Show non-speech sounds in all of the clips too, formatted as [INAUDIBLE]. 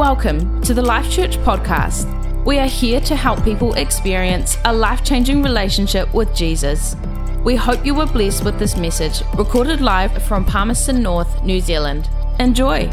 Welcome to the Life Church podcast. We are here to help people experience a life changing relationship with Jesus. We hope you were blessed with this message, recorded live from Palmerston North, New Zealand. Enjoy.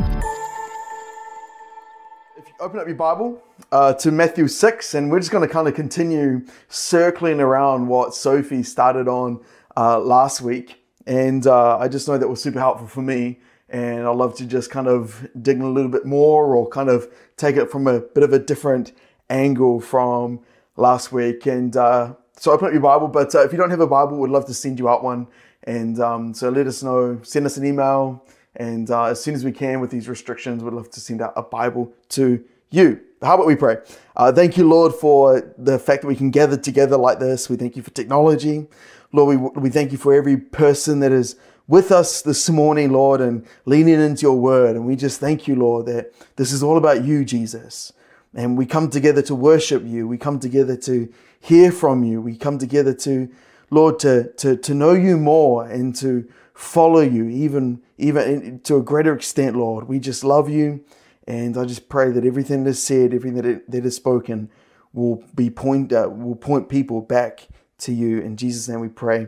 If you open up your Bible uh, to Matthew 6, and we're just going to kind of continue circling around what Sophie started on uh, last week. And uh, I just know that was super helpful for me and I'd love to just kind of dig in a little bit more or kind of take it from a bit of a different angle from last week. And uh, so open up your Bible, but uh, if you don't have a Bible, we'd love to send you out one. And um, so let us know, send us an email, and uh, as soon as we can with these restrictions, we'd love to send out a Bible to you. How about we pray? Uh, thank you, Lord, for the fact that we can gather together like this. We thank you for technology. Lord, we, we thank you for every person that is with us this morning, Lord, and leaning into your word. And we just thank you, Lord, that this is all about you, Jesus. And we come together to worship you. We come together to hear from you. We come together to, Lord, to, to, to know you more and to follow you, even, even to a greater extent, Lord. We just love you. And I just pray that everything that is said, everything that, it, that is spoken, will be point, uh, will point people back to you. In Jesus' name we pray.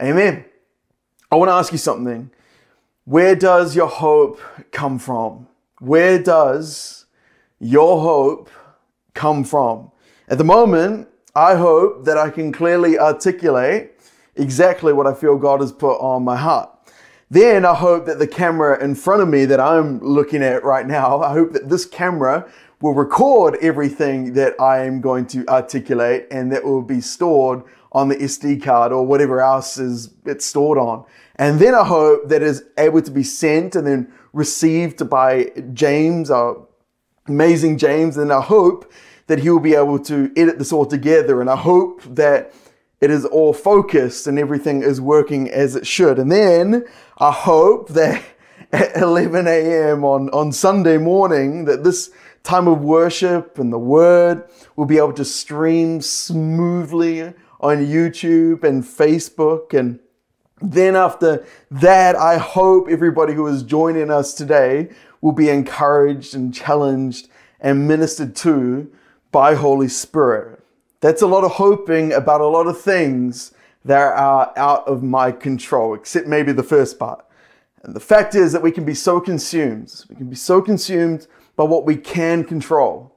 Amen. I want to ask you something. Where does your hope come from? Where does your hope come from? At the moment, I hope that I can clearly articulate exactly what I feel God has put on my heart. Then I hope that the camera in front of me that I'm looking at right now, I hope that this camera will record everything that I am going to articulate and that will be stored on the SD card or whatever else is it's stored on. And then I hope that is able to be sent and then received by James, our amazing James. And I hope that he will be able to edit this all together. And I hope that it is all focused and everything is working as it should. And then I hope that [LAUGHS] at 11 a.m. on, on Sunday morning, that this time of worship and the word will be able to stream smoothly on YouTube and Facebook and then, after that, I hope everybody who is joining us today will be encouraged and challenged and ministered to by Holy Spirit. That's a lot of hoping about a lot of things that are out of my control, except maybe the first part. And the fact is that we can be so consumed. We can be so consumed by what we can control.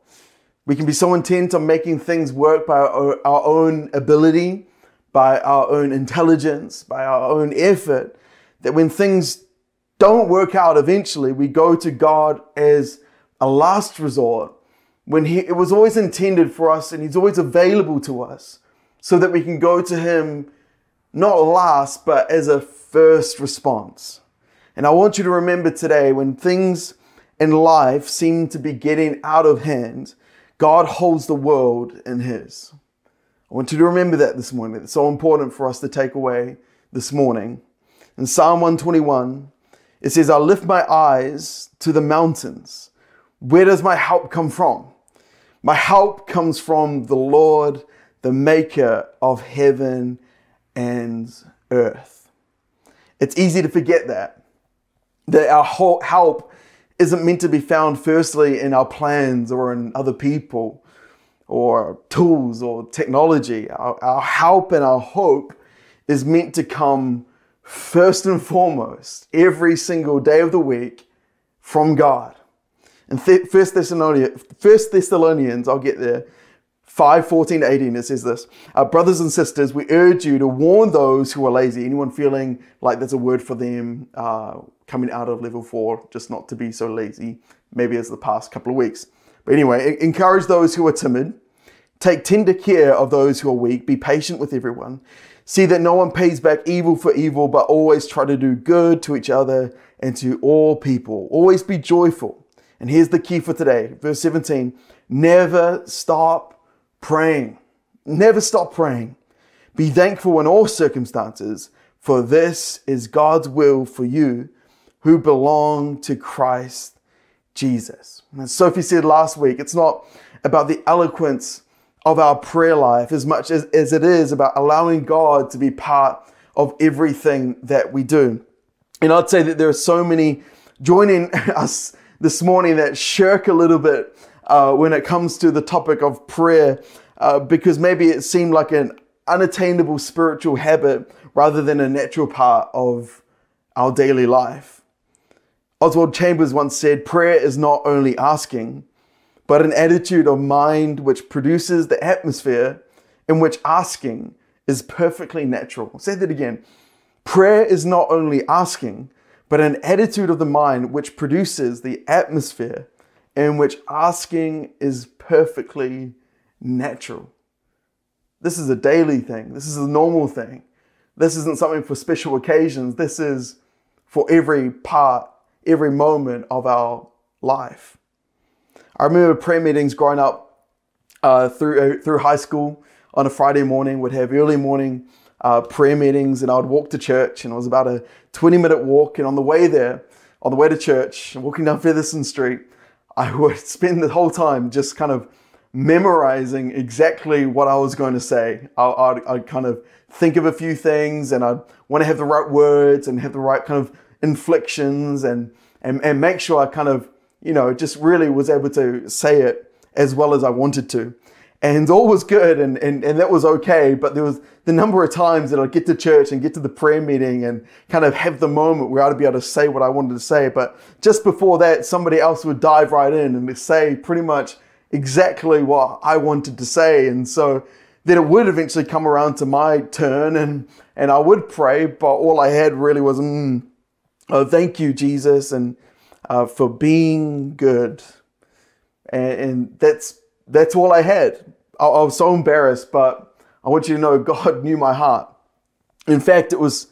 We can be so intent on making things work by our own ability by our own intelligence, by our own effort, that when things don't work out eventually, we go to God as a last resort when he, it was always intended for us and He's always available to us so that we can go to Him not last, but as a first response. And I want you to remember today when things in life seem to be getting out of hand, God holds the world in His. I want you to remember that this morning. It's so important for us to take away this morning. In Psalm 121, it says, I lift my eyes to the mountains. Where does my help come from? My help comes from the Lord, the maker of heaven and earth. It's easy to forget that. That our help isn't meant to be found firstly in our plans or in other people or tools or technology. Our, our help and our hope is meant to come first and foremost every single day of the week from God. And First Thessalonians, First Thessalonians, I'll get there. 5, 14 to 18, it says this. Uh, brothers and sisters, we urge you to warn those who are lazy. Anyone feeling like there's a word for them uh, coming out of level 4, just not to be so lazy, maybe as the past couple of weeks. But anyway, encourage those who are timid. Take tender care of those who are weak. Be patient with everyone. See that no one pays back evil for evil, but always try to do good to each other and to all people. Always be joyful. And here's the key for today. Verse 17 Never stop praying. Never stop praying. Be thankful in all circumstances, for this is God's will for you who belong to Christ Jesus. As Sophie said last week, it's not about the eloquence of our prayer life as much as, as it is about allowing God to be part of everything that we do. And I'd say that there are so many joining [LAUGHS] us this morning that shirk a little bit uh, when it comes to the topic of prayer uh, because maybe it seemed like an unattainable spiritual habit rather than a natural part of our daily life. Oswald Chambers once said, Prayer is not only asking, but an attitude of mind which produces the atmosphere in which asking is perfectly natural. I'll say that again. Prayer is not only asking, but an attitude of the mind which produces the atmosphere in which asking is perfectly natural. This is a daily thing. This is a normal thing. This isn't something for special occasions. This is for every part, every moment of our life. I remember prayer meetings growing up uh, through, uh, through high school on a Friday morning, We'd have early morning uh, prayer meetings, and I would walk to church, and it was about a 20 minute walk. And on the way there, on the way to church, walking down Featherston Street, I would spend the whole time just kind of memorizing exactly what I was going to say. I, I'd, I'd, kind of think of a few things and I'd want to have the right words and have the right kind of inflections and, and, and make sure I kind of, you know, just really was able to say it as well as I wanted to and all was good and, and, and that was okay. But there was the number of times that I'd get to church and get to the prayer meeting and kind of have the moment where I'd be able to say what I wanted to say. But just before that, somebody else would dive right in and say pretty much exactly what I wanted to say. And so then it would eventually come around to my turn and, and I would pray, but all I had really was, mm, oh, thank you, Jesus, and uh, for being good. And, and that's that's all I had. I, I was so embarrassed, but I want you to know [LAUGHS] God knew my heart. In fact, it was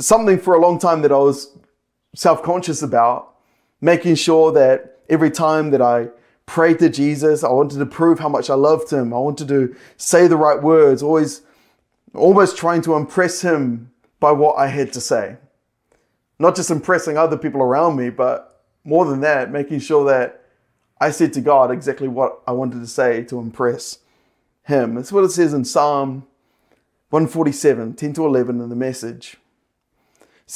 something for a long time that I was self conscious about, making sure that every time that I prayed to Jesus, I wanted to prove how much I loved him. I wanted to say the right words, always, almost trying to impress him by what I had to say. Not just impressing other people around me, but more than that, making sure that I said to God exactly what I wanted to say to impress Him. That's what it says in Psalm 147, 10 to 11 in the message.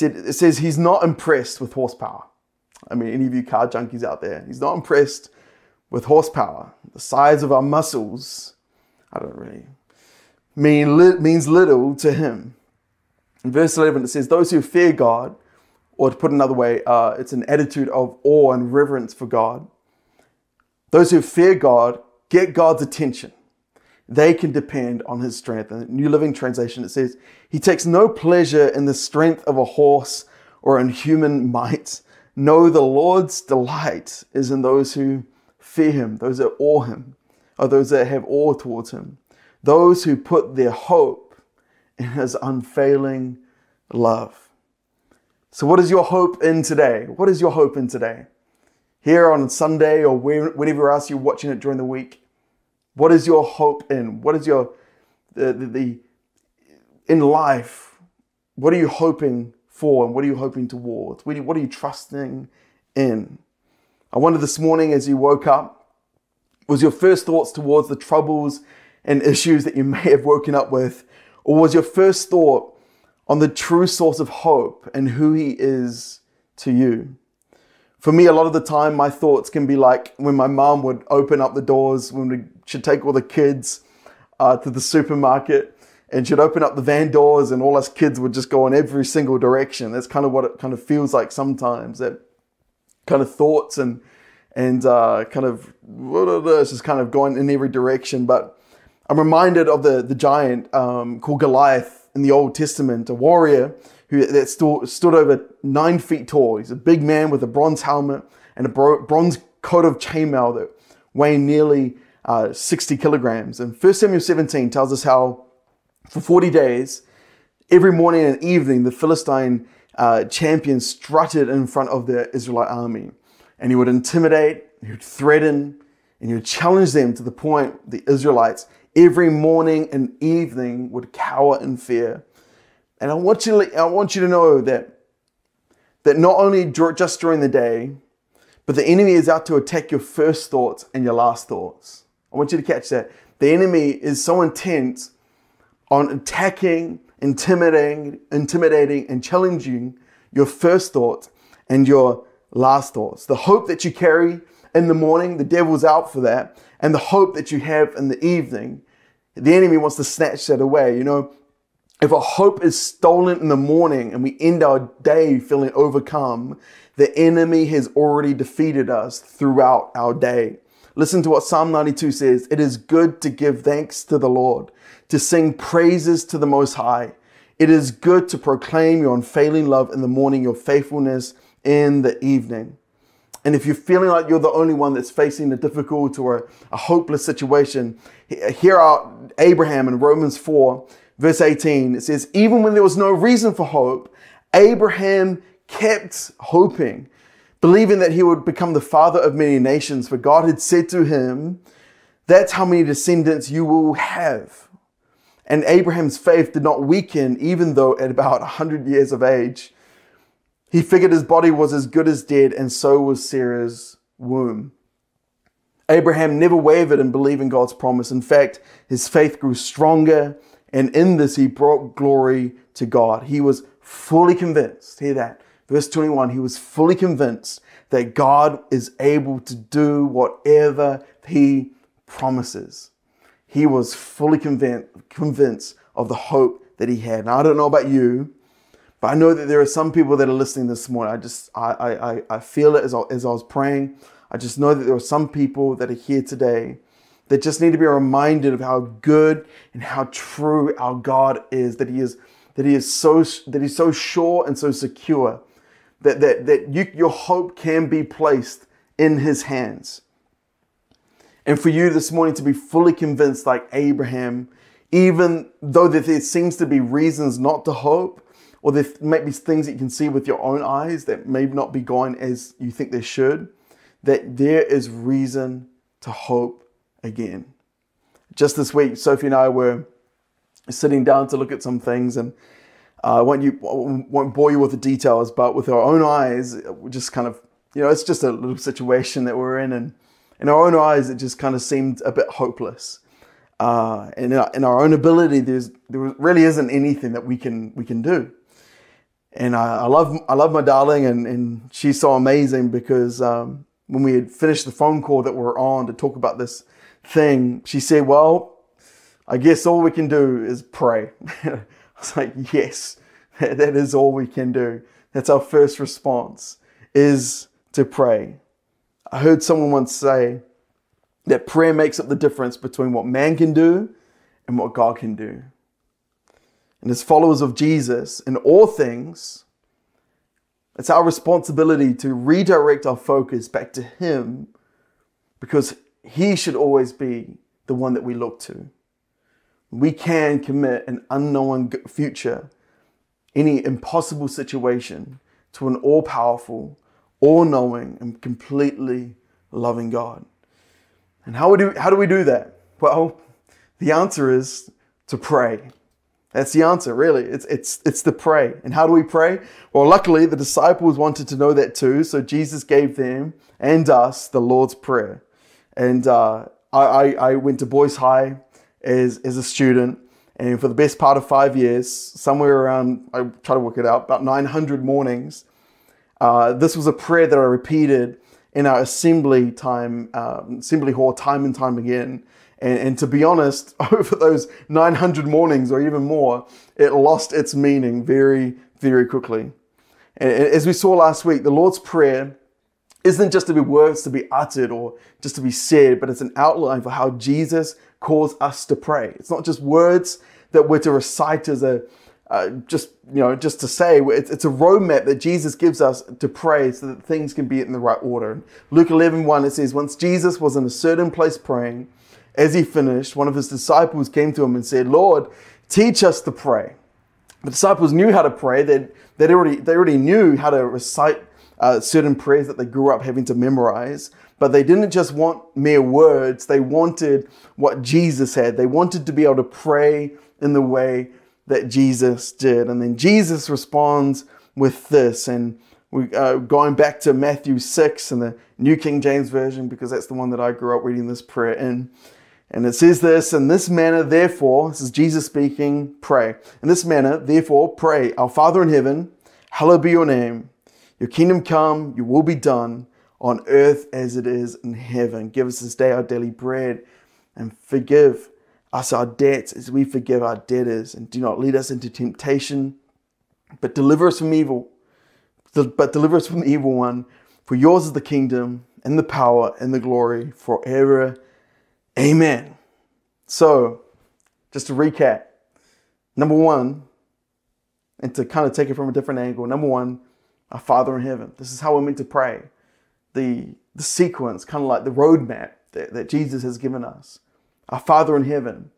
It says He's not impressed with horsepower. I mean, any of you car junkies out there, He's not impressed with horsepower. The size of our muscles, I don't really mean means little to Him. In verse 11, it says, Those who fear God, or to put another way, uh, it's an attitude of awe and reverence for God those who fear God get God's attention. They can depend on his strength. In the New Living Translation, it says, He takes no pleasure in the strength of a horse or in human might. No, the Lord's delight is in those who fear him, those that awe him, or those that have awe towards him, those who put their hope in his unfailing love. So, what is your hope in today? What is your hope in today? Here on Sunday or whenever else you're watching it during the week? What is your hope in? What is your the, the, the in life? What are you hoping for, and what are you hoping towards? What are you, what are you trusting in? I wonder this morning as you woke up, was your first thoughts towards the troubles and issues that you may have woken up with, or was your first thought on the true source of hope and who He is to you? For me, a lot of the time, my thoughts can be like when my mom would open up the doors when we should take all the kids uh, to the supermarket and she'd open up the van doors and all us kids would just go in every single direction. That's kind of what it kind of feels like sometimes. That kind of thoughts and and uh, kind of it's just kind of going in every direction. But I'm reminded of the the giant um, called Goliath in the Old Testament, a warrior who that stood, stood over nine feet tall. He's a big man with a bronze helmet and a bronze coat of chainmail that weighed nearly uh, 60 kilograms. And 1 Samuel 17 tells us how for 40 days, every morning and evening, the Philistine uh, champion strutted in front of the Israelite army. And he would intimidate, he would threaten, and he would challenge them to the point the Israelites every morning and evening would cower in fear. And I want you to, I want you to know that, that not only just during the day, but the enemy is out to attack your first thoughts and your last thoughts. I want you to catch that. The enemy is so intent on attacking, intimidating, intimidating, and challenging your first thoughts and your last thoughts. The hope that you carry in the morning, the devil's out for that. And the hope that you have in the evening, the enemy wants to snatch that away. You know, if a hope is stolen in the morning and we end our day feeling overcome, the enemy has already defeated us throughout our day. Listen to what Psalm 92 says. It is good to give thanks to the Lord, to sing praises to the Most High. It is good to proclaim your unfailing love in the morning, your faithfulness in the evening. And if you're feeling like you're the only one that's facing a difficult or a, hopeless situation, hear out Abraham in Romans 4, verse 18. It says, Even when there was no reason for hope, Abraham kept hoping, believing that he would become the father of many nations. For God had said to him, That's how many descendants you will have. And Abraham's faith did not weaken, even though at about 100 years of age, he figured his body was as good as dead, and so was Sarah's womb. Abraham never wavered in believing God's promise. In fact, his faith grew stronger, and in this he brought glory to God. He was fully convinced, hear that, verse 21, he was fully convinced that God is able to do whatever he promises. He was fully convinced of the hope that he had. Now, I don't know about you, but I know that there are some people that are listening this morning. I just, I, I, I feel it as I, as I was praying. I just know that there are some people that are here today that just need to be reminded of how good and how true our God is. That He is, that He is so, that He's so sure and so secure that that that you, your hope can be placed in His hands. And for you this morning to be fully convinced, like Abraham, even though there seems to be reasons not to hope or there may be things that you can see with your own eyes that may not be going as you think they should, that there is reason to hope again. Just this week, Sophie and I were sitting down to look at some things, and uh, I won't, you, won't bore you with the details, but with our own eyes, we just kind of, you know, it's just a little situation that we're in, and in our own eyes, it just kind of seemed a bit hopeless. Uh, and in our, in our own ability, there's there really isn't anything that we can we can do and I, I, love I love my darling, and, and she's so amazing because um, when we had finished the phone call that we are on to talk about this thing, she said, "Well, I guess all we can do is pray." [LAUGHS] I was like, "Yes, that is all we can do. That's our first response is to pray." I heard someone once say that prayer makes up the difference between what man can do and what God can do and as followers of Jesus in all things, it's our responsibility to redirect our focus back to Him because He should always be the one that we look to. We can commit an unknown future, any impossible situation, to an all powerful, all knowing, and completely loving God. And how, do, how do we do that? Well, the answer is to pray. That's the answer, really. It's, it's, it's the pray. And how do we pray? Well, luckily, the disciples wanted to know that too. So Jesus gave them and us the Lord's Prayer. And uh, I, I went to Boys High as, as a student. And for the best part of five years, somewhere around, I try to work it out, about 900 mornings, uh, this was a prayer that I repeated in our assembly time, um, assembly hall time and time again. And, and, to be honest, [LAUGHS] over those 900 mornings or even more, it lost its meaning very, very quickly. And as we saw last week, the Lord's Prayer isn't just to be words to be uttered or just to be said, but it's an outline for how Jesus calls us to pray. It's not just words that we're to recite as a uh, just you know just to say it's, it's a roadmap that jesus gives us to pray so that things can be in the right order luke 11 1 it says once jesus was in a certain place praying as he finished, one of his disciples came to him and said, Lord, teach us to pray. The disciples knew how to pray. They'd, they'd already, they already knew how to recite uh, certain prayers that they grew up having to memorize. But they didn't just want mere words, they wanted what Jesus had. They wanted to be able to pray in the way that Jesus did. And then Jesus responds with this. And we uh, going back to Matthew 6 and the New King James Version, because that's the one that I grew up reading this prayer in. And it says this, in this manner, therefore, this is Jesus speaking, pray. In this manner, therefore, pray, Our Father in heaven, hallowed be your name. Your kingdom come, your will be done on earth as it is in heaven. Give us this day our daily bread and forgive us our debts as we forgive our debtors. And do not lead us into temptation, but deliver us from evil. But deliver us from the evil one. For yours is the kingdom and the power and the glory forever. Amen. So, just to recap number one, and to kind of take it from a different angle, number one, our Father in heaven. This is how we're meant to pray. The, the sequence, kind of like the roadmap that, that Jesus has given us. Our Father in heaven.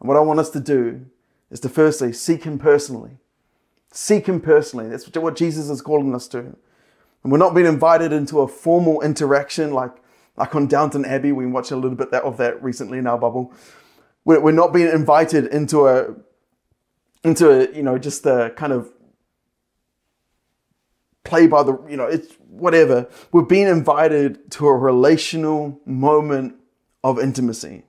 And what I want us to do is to firstly seek Him personally. Seek Him personally. That's what Jesus is calling us to. And we're not being invited into a formal interaction like, like on Downton Abbey. We watched a little bit of that recently in our bubble. We're, we're not being invited into a, into a, you know, just a kind of play by the, you know, it's whatever. We're being invited to a relational moment of intimacy.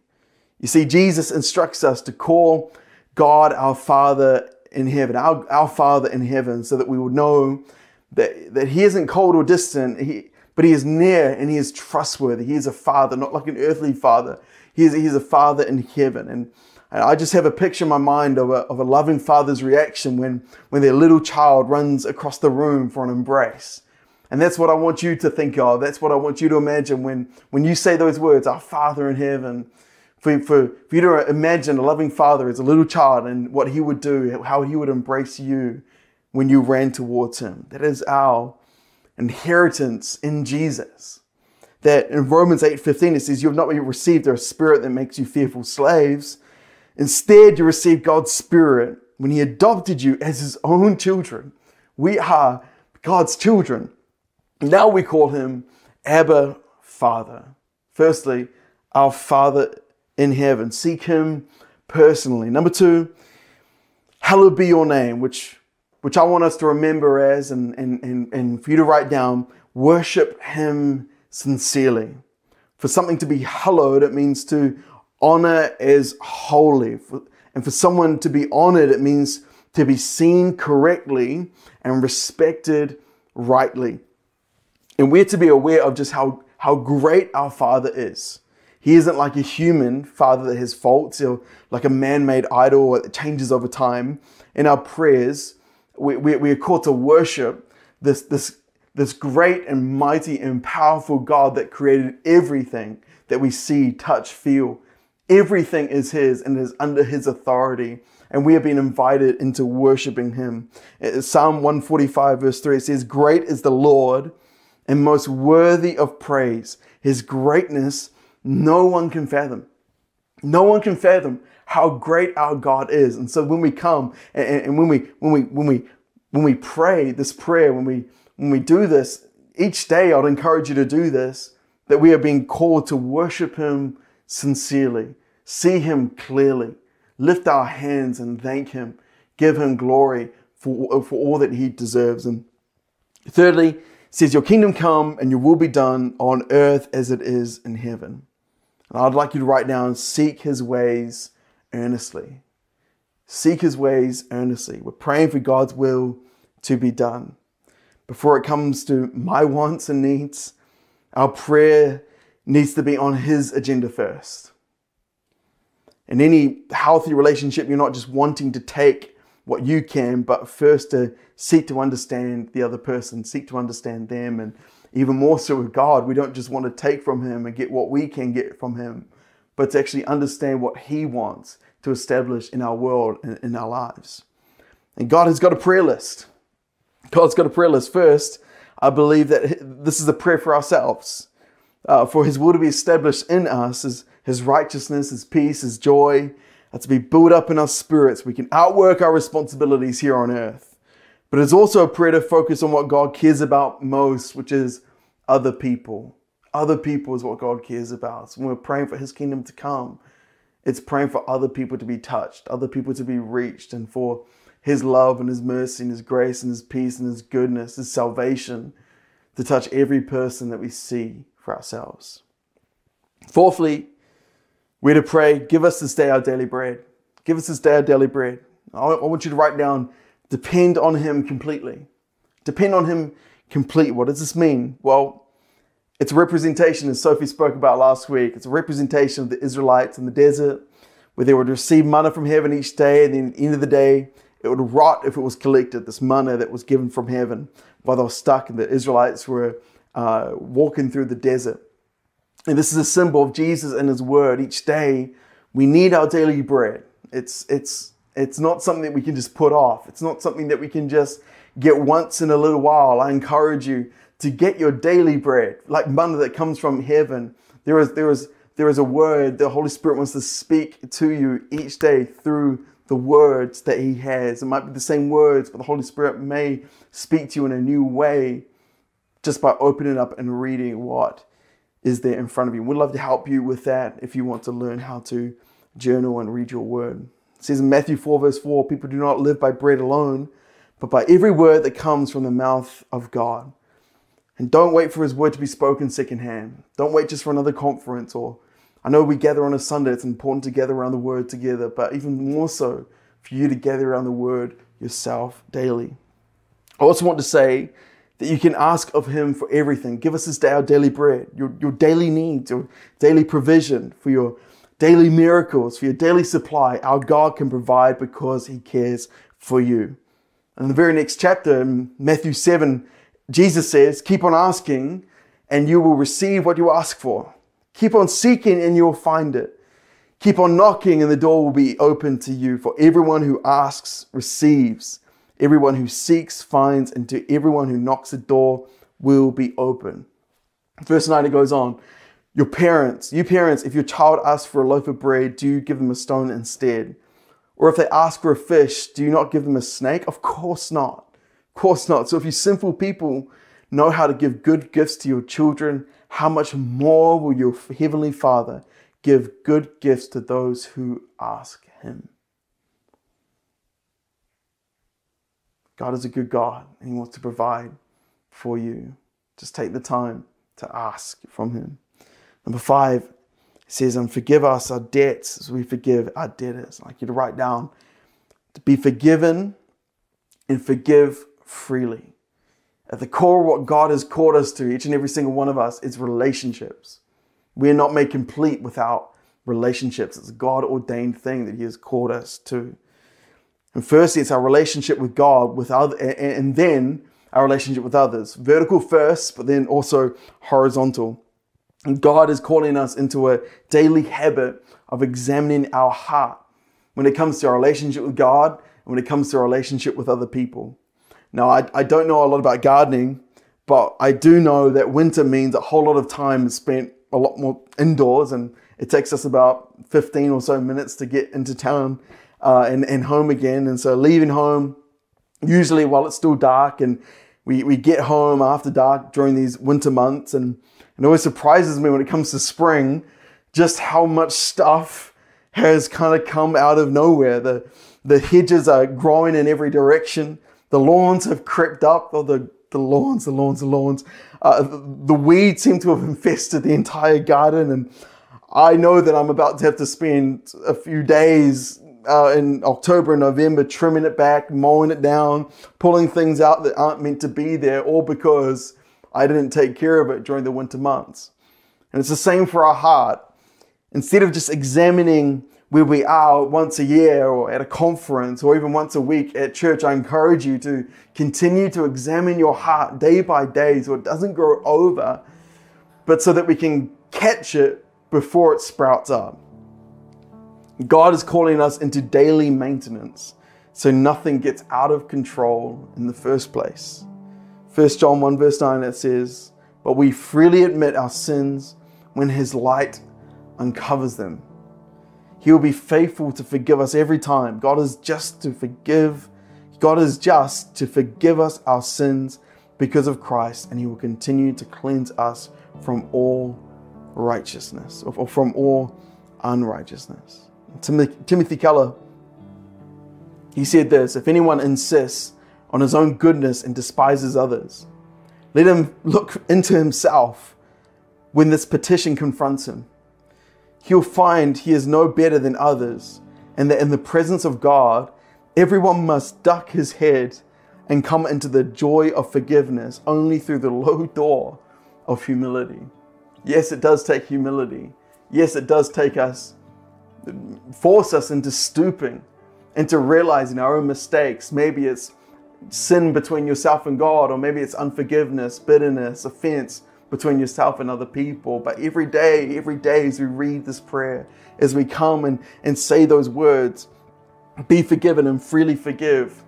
You see, Jesus instructs us to call God our Father in heaven, our, our Father in heaven, so that we would know that, that He isn't cold or distant, he, but He is near and He is trustworthy. He is a Father, not like an earthly Father. He is, he is a Father in heaven. And and I just have a picture in my mind of a, of a loving father's reaction when, when their little child runs across the room for an embrace. And that's what I want you to think of. That's what I want you to imagine when, when you say those words, our Father in heaven. For, for, for you to imagine a loving father as a little child and what he would do, how he would embrace you when you ran towards him. That is our inheritance in Jesus. That in Romans 8:15 it says, You have not received a spirit that makes you fearful slaves, Instead, you received God's Spirit when He adopted you as His own children. We are God's children. Now we call Him Abba Father. Firstly, our Father in heaven. Seek Him personally. Number two, hallowed be your name, which, which I want us to remember as and, and, and, and for you to write down, worship Him sincerely. For something to be hallowed, it means to honor is holy. And for someone to be honored, it means to be seen correctly and respected rightly. And we're to be aware of just how, how great our Father is. He isn't like a human father that has faults or like a man made idol that changes over time. In our prayers, we, we, we are called to worship this, this, this great and mighty and powerful God that created everything that we see, touch, feel, Everything is His and is under His authority. And we have been invited into worshiping Him. Uh, Psalm 145, verse 3 it says, Great is the Lord and most worthy of praise. His greatness, no one can fathom. No one can fathom how great our God is. And so when we come and, and when we when we when we when we pray this prayer, when we when we do this, each day I'd encourage you to do this, that we are being called to worship Him sincerely, see Him clearly, lift our hands and thank Him, give Him glory for, for all that He deserves. And thirdly, says, Your kingdom come and your will be done on earth as it is in heaven. And I'd like you to write down, seek His ways earnestly. Seek His ways earnestly. We're praying for God's will to be done. Before it comes to my wants and needs, our prayer needs to be on his agenda first. In any healthy relationship, you're not just wanting to take what you can, but first to seek to understand the other person, seek to understand them. And even more so with God, we don't just want to take from him and get what we can get from him, but to actually understand what he wants to establish in our world and in our lives. And God has got a prayer list. God's got a prayer list. First, I believe that this is a prayer for ourselves uh, for his will to be established in us, his, his righteousness, his peace, his joy, uh, to be built up in our spirits. We can outwork our responsibilities here on earth. But it's also a prayer to focus on what God cares about most, which is other people. Other people is what God cares about. So when we're praying for his kingdom to come, it's praying for other people to be touched, other people to be reached, and for his love and his mercy and his grace and his peace and his goodness, his salvation to touch every person that we see for ourselves. Fourthly, we're to pray, give us this day our daily bread. Give us this day our daily bread. I want you to write down, depend on Him completely. Depend on Him complete. What does this mean? Well, it's a representation, as Sophie spoke about last week, it's a representation of the Israelites in the desert, where they would receive manna from heaven each day, and then at the end of the day, it would rot if it was collected, this manna that was given from heaven while they were stuck and the Israelites were uh, walking through the desert. And this is a symbol of Jesus and his word. Each day, we need our daily bread. It's, it's, it's not something that we can just put off. It's not something that we can just get once in a little while. I encourage you to get your daily bread, like manna that comes from heaven. There is, there is, there is a word the Holy Spirit wants to speak to you each day through the words that He has. It might be the same words, but the Holy Spirit may speak to you in a new way just by opening up and reading what is there in front of you. We'd love to help you with that if you want to learn how to journal and read your word. It says in Matthew 4, verse 4 people do not live by bread alone, but by every word that comes from the mouth of God. And don't wait for his word to be spoken secondhand. Don't wait just for another conference or I know we gather on a Sunday, it's important to gather around the word together, but even more so for you to gather around the word yourself daily. I also want to say that you can ask of him for everything. Give us this day our daily bread, your, your daily needs, your daily provision, for your daily miracles, for your daily supply. Our God can provide because he cares for you. In the very next chapter, in Matthew 7, Jesus says, Keep on asking, and you will receive what you ask for. Keep on seeking, and you'll find it. Keep on knocking, and the door will be open to you. For everyone who asks receives, everyone who seeks finds, and to everyone who knocks, the door will be open. Verse 9 it goes on. Your parents, you parents, if your child asks for a loaf of bread, do you give them a stone instead? Or if they ask for a fish, do you not give them a snake? Of course not. Of course not. So if you sinful people know how to give good gifts to your children, how much more will your heavenly Father give good gifts to those who ask him? God is a good God and He wants to provide for you. Just take the time to ask from Him. Number five, says, and forgive us our debts as we forgive our debtors. I'd like you to write down to be forgiven and forgive freely. At the core what God has called us to, each and every single one of us, is relationships. We are not made complete without relationships. It's a God ordained thing that He has called us to. And firstly, it's our relationship with God, with other, and then our relationship with others. Vertical first, but then also horizontal. And God is calling us into a daily habit of examining our heart when it comes to our relationship with God and when it comes to our relationship with other people. Now, I, I don't know a lot about gardening, but I do know that winter means a whole lot of time is spent a lot more indoors, and it takes us about 15 or so minutes to get into town uh, and, and home again. And so, leaving home, usually while it's still dark, and we, we get home after dark during these winter months, and it always surprises me when it comes to spring just how much stuff has kind of come out of nowhere. The, the hedges are growing in every direction. The lawns have crept up, or the, the lawns, the lawns, the lawns. Uh, the, the weeds seem to have infested the entire garden. And I know that I'm about to have to spend a few days uh, in October and November trimming it back, mowing it down, pulling things out that aren't meant to be there, all because I didn't take care of it during the winter months. And it's the same for our heart. Instead of just examining where we are once a year or at a conference or even once a week at church, I encourage you to continue to examine your heart day by day so it doesn't grow over, but so that we can catch it before it sprouts up. God is calling us into daily maintenance so nothing gets out of control in the first place. 1 John 1 verse 9 it says, But we freely admit our sins when his light uncovers them. He will be faithful to forgive us every time. God is just to forgive. God is just to forgive us our sins because of Christ, and He will continue to cleanse us from all righteousness or from all unrighteousness. Timothy Keller, he said this If anyone insists on his own goodness and despises others, let him look into himself when this petition confronts him he'll find he is no better than others, and that in the presence of God, everyone must duck his head and come into the joy of forgiveness only through the low door of humility. Yes, it does take humility. Yes, it does take us, force us into stooping, into realizing our own mistakes. Maybe it's sin between yourself and God, or maybe it's unforgiveness, bitterness, offense between yourself and other people. But every day, every day, as we read this prayer, as we come and, and say those words, be forgiven and freely forgive,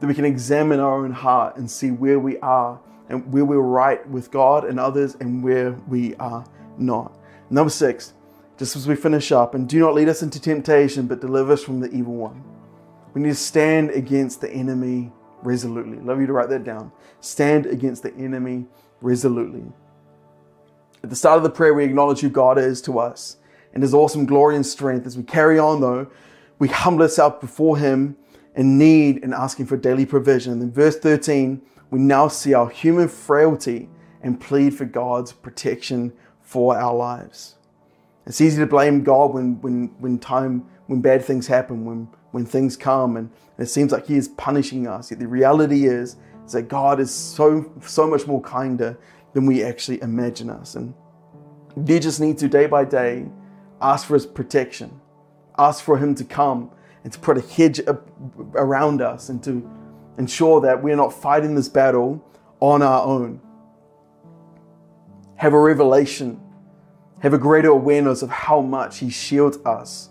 that we can examine our own heart and see where we are and where we're right with God and others and where we are not. Number six, just as we finish up, and do not lead us into temptation, but deliver us from the evil one. We need to stand against the enemy resolutely. Love you to write that down. Stand against the enemy resolutely. At the start of the prayer, we acknowledge who God is to us and his awesome glory and strength. As we carry on, though, we humble ourselves before him in need and asking for daily provision. In verse 13, we now see our human frailty and plead for God's protection for our lives. It's easy to blame God when, when, when time, when bad things happen, when, when things come, and it seems like He is punishing us. Yet the reality is, is that God is so, so much more kinder than we actually imagine us. And you just need to, day by day, ask for His protection, ask for Him to come and to put a hedge around us and to ensure that we're not fighting this battle on our own. Have a revelation, have a greater awareness of how much He shields us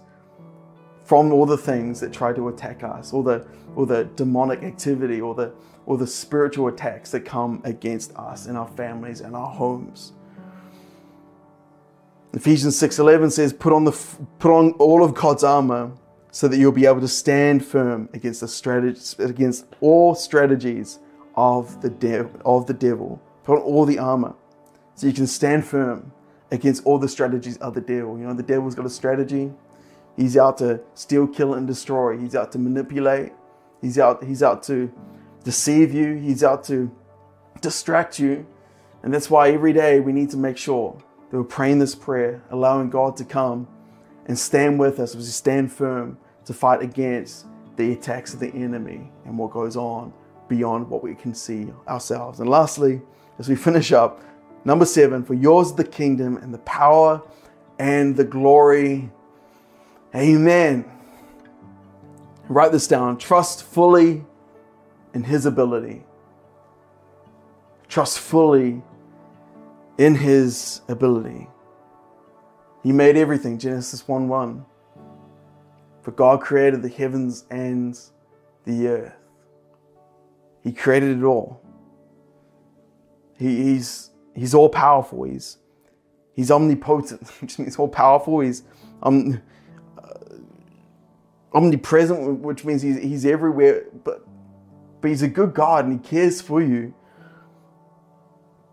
from all the things that try to attack us, or the or the demonic activity, or the or the spiritual attacks that come against us and our families and our homes. Ephesians 6:11 says, "Put on the put on all of God's armor so that you'll be able to stand firm against the strategy, against all strategies of the dev, of the devil. Put on all the armor so you can stand firm against all the strategies of the devil. You know, the devil's got a strategy. He's out to steal, kill, and destroy. He's out to manipulate. He's out, he's out to deceive you. He's out to distract you. And that's why every day we need to make sure that we're praying this prayer, allowing God to come and stand with us as we stand firm to fight against the attacks of the enemy and what goes on beyond what we can see ourselves. And lastly, as we finish up, number seven, for yours the kingdom and the power and the glory. Amen. Write this down. Trust fully in His ability. Trust fully in His ability. He made everything, Genesis 1 1. For God created the heavens and the earth. He created it all. He, he's, he's all powerful. He's, he's omnipotent, [LAUGHS] which means he's all powerful. He's um, uh, omnipresent, which means he's, he's everywhere. But, but he's a good God and he cares for you.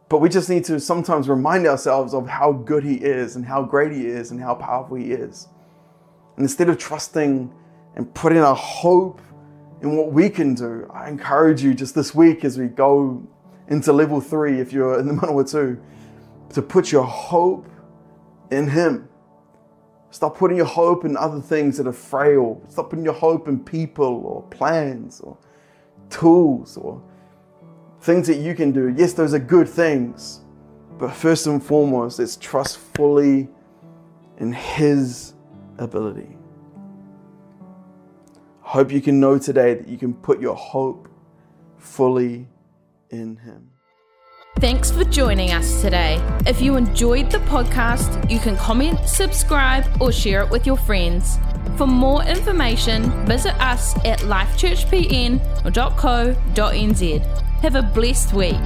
But we just need to sometimes remind ourselves of how good He is and how great He is and how powerful He is. And instead of trusting and putting our hope in what we can do, I encourage you just this week as we go into level three, if you're in the middle of two, to put your hope in Him. Stop putting your hope in other things that are frail. Stop putting your hope in people or plans or tools or things that you can do. Yes, those are good things. But first and foremost, it's trust fully in His ability. Hope you can know today that you can put your hope fully in Him. Thanks for joining us today. If you enjoyed the podcast, you can comment, subscribe, or share it with your friends. For more information, visit us at lifechurchpn.co.nz. Have a blessed week.